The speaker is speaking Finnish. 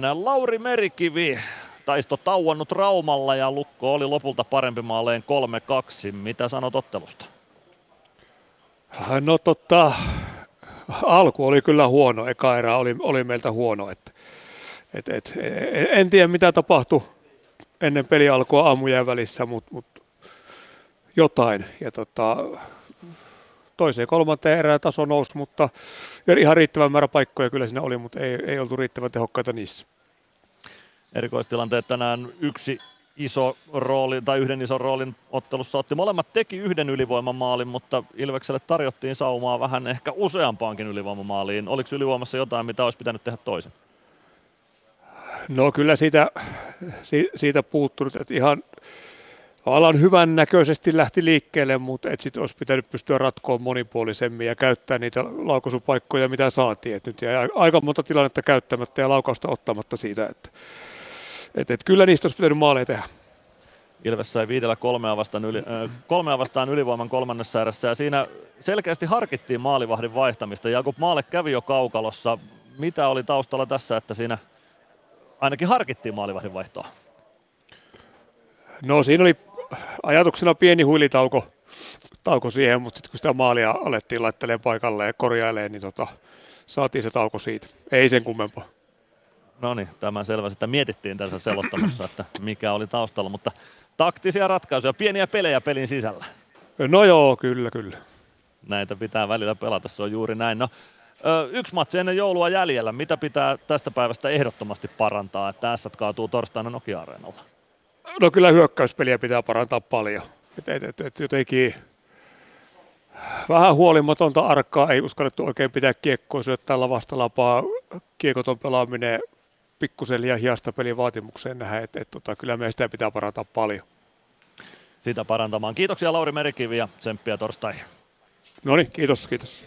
tänään. Lauri Merikivi taisto tauonnut Raumalla ja Lukko oli lopulta parempi maaleen 3-2. Mitä sanot ottelusta? No totta, alku oli kyllä huono, eka erä oli, oli meiltä huono. Et, et, et, en tiedä mitä tapahtui ennen peli alkua aamujen välissä, mutta mut jotain. Ja tota, toiseen kolmanteen erään taso nousi, mutta ihan riittävän määrä paikkoja kyllä siinä oli, mutta ei, ei oltu riittävän tehokkaita niissä. Erikoistilanteet tänään yksi iso rooli tai yhden ison roolin ottelussa otti. Molemmat teki yhden ylivoimamaalin, mutta Ilvekselle tarjottiin saumaa vähän ehkä useampaankin ylivoimamaaliin. Oliko ylivoimassa jotain, mitä olisi pitänyt tehdä toisen? No kyllä siitä, siitä puuttunut, että ihan alan hyvän näköisesti lähti liikkeelle, mutta et sit olisi pitänyt pystyä ratkoon monipuolisemmin ja käyttää niitä laukaisupaikkoja, mitä saatiin. Et nyt jäi aika monta tilannetta käyttämättä ja laukausta ottamatta siitä, että et, et kyllä niistä olisi pitänyt maaleja tehdä. Ilves sai viidellä kolmea vastaan, yli, äh, kolmea vastaan ylivoiman kolmannessa erässä ja siinä selkeästi harkittiin maalivahdin vaihtamista. Jakub Maale kävi jo kaukalossa. Mitä oli taustalla tässä, että siinä ainakin harkittiin maalivahdin vaihtoa? No siinä oli ajatuksena pieni huilitauko tauko siihen, mutta sitten kun sitä maalia alettiin laittelemaan paikalle ja korjailemaan, niin tota, saatiin se tauko siitä. Ei sen kummempaa. No niin, tämän selvä. Sitä mietittiin tässä selostamossa, että mikä oli taustalla, mutta taktisia ratkaisuja, pieniä pelejä pelin sisällä. No joo, kyllä, kyllä. Näitä pitää välillä pelata, se on juuri näin. No, yksi matsi ennen joulua jäljellä. Mitä pitää tästä päivästä ehdottomasti parantaa, että S kaatuu torstaina Nokia-areenalla? No kyllä hyökkäyspeliä pitää parantaa paljon. Et, et, et, et jotenkin vähän huolimatonta arkkaa, ei uskallettu oikein pitää kiekkoa syöttää lavasta lapaa. Kiekoton pelaaminen pikkusen liian hiasta pelin vaatimukseen nähdä, että et, tota, kyllä meidän sitä pitää parantaa paljon. Sitä parantamaan. Kiitoksia Lauri Merikivi ja tsemppiä torstaihin. No niin, kiitos, kiitos.